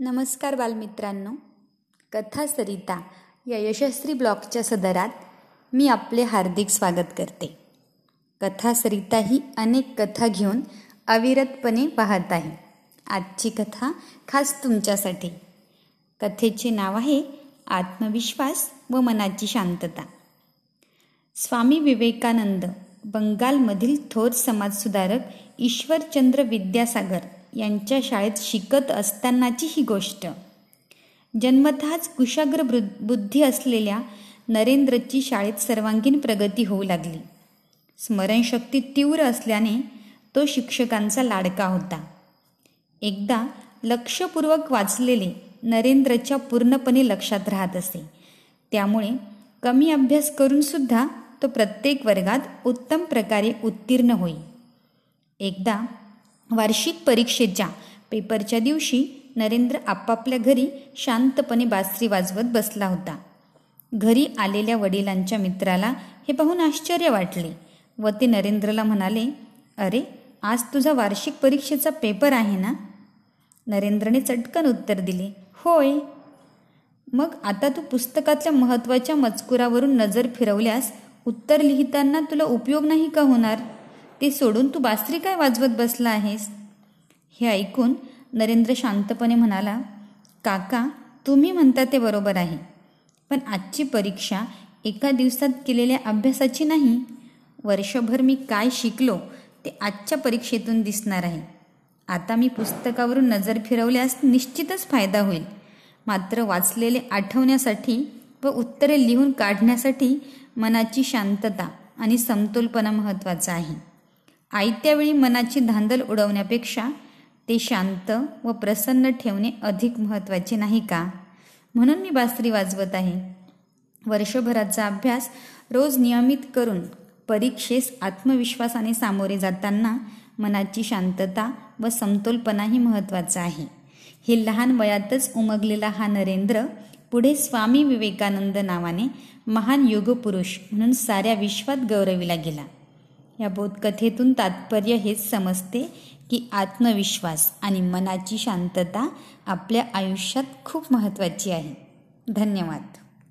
नमस्कार बालमित्रांनो. कथा सरिता या यशस्वी ब्लॉगच्या सदरात मी आपले हार्दिक स्वागत करते. कथा सरिता ही अनेक कथा घेऊन अविरतपणे पाहत आहे. आजची कथा खास तुमच्यासाठी. कथेचे नाव आहे आत्मविश्वास व मनाची शांतता. स्वामी विवेकानंद बंगालमधील थोर समाजसुधारक ईश्वरचंद्र विद्यासागर यांच्या शाळेत शिकत असतानाची ही गोष्ट. जन्मतःच कुशाग्र बुद्धी असलेल्या नरेंद्रची शाळेत सर्वांगीण प्रगती होऊ लागली. स्मरणशक्ती तीव्र असल्याने तो शिक्षकांचा लाडका होता. एकदा लक्षपूर्वक वाचलेले नरेंद्रच्या पूर्णपणे लक्षात राहत असे. त्यामुळे कमी अभ्यास करूनसुद्धा तो प्रत्येक वर्गात उत्तम प्रकारे उत्तीर्ण होई. एकदा वार्षिक परीक्षेच्या पेपरच्या दिवशी नरेंद्र आपापल्या घरी शांतपणे बासरी वाजवत बसला होता. घरी आलेल्या वडिलांच्या मित्राला हे पाहून आश्चर्य वाटले व ते नरेंद्रला म्हणाले अरे आज तुझा वार्षिक परीक्षेचा पेपर आहे ना? नरेंद्रने चटकन उत्तर दिले होय. मग आता तू पुस्तकातल्या महत्त्वाच्या मजकुरावरून नजर फिरवल्यास उत्तर लिहिताना तुला उपयोग नाही का होणार? ते सोडून तू बासरी काय वाजवत बसला आहेस? हे ऐकून नरेंद्र शांतपणे म्हणाला काका तुम्ही म्हणता ते बरोबर आहे पण आजची परीक्षा एका दिवसात केलेल्या अभ्यासाची नाही. वर्षभर मी काय शिकलो ते आजच्या परीक्षेतून दिसणार आहे. आता मी पुस्तकावरून नजर फिरवल्यास निश्चितच फायदा होईल. मात्र वाचलेले आठवण्यासाठी व उत्तरे लिहून काढण्यासाठी मनाची शांतता आणि समतोलपणा महत्त्वाचा आहे. आयत्यावेळी मनाची धांदल उडवण्यापेक्षा ते शांत व प्रसन्न ठेवणे अधिक महत्त्वाचे नाही का? म्हणून मी बासरी वाजवत आहे. वर्षभराचा अभ्यास रोज नियमित करून परीक्षेस आत्मविश्वासाने सामोरे जाताना मनाची शांतता व समतोलपणाही महत्त्वाचा आहे. हे लहान वयातच उमगलेला हा नरेंद्र पुढे स्वामी विवेकानंद नावाने महान योगपुरुष म्हणून साऱ्या विश्वात गौरविला गेला. या बोधकथेतून तात्पर्य हेच समजते की आत्मविश्वास आणि मनाची शांतता आपल्या आयुष्यात खूप महत्त्वाची आहे. धन्यवाद.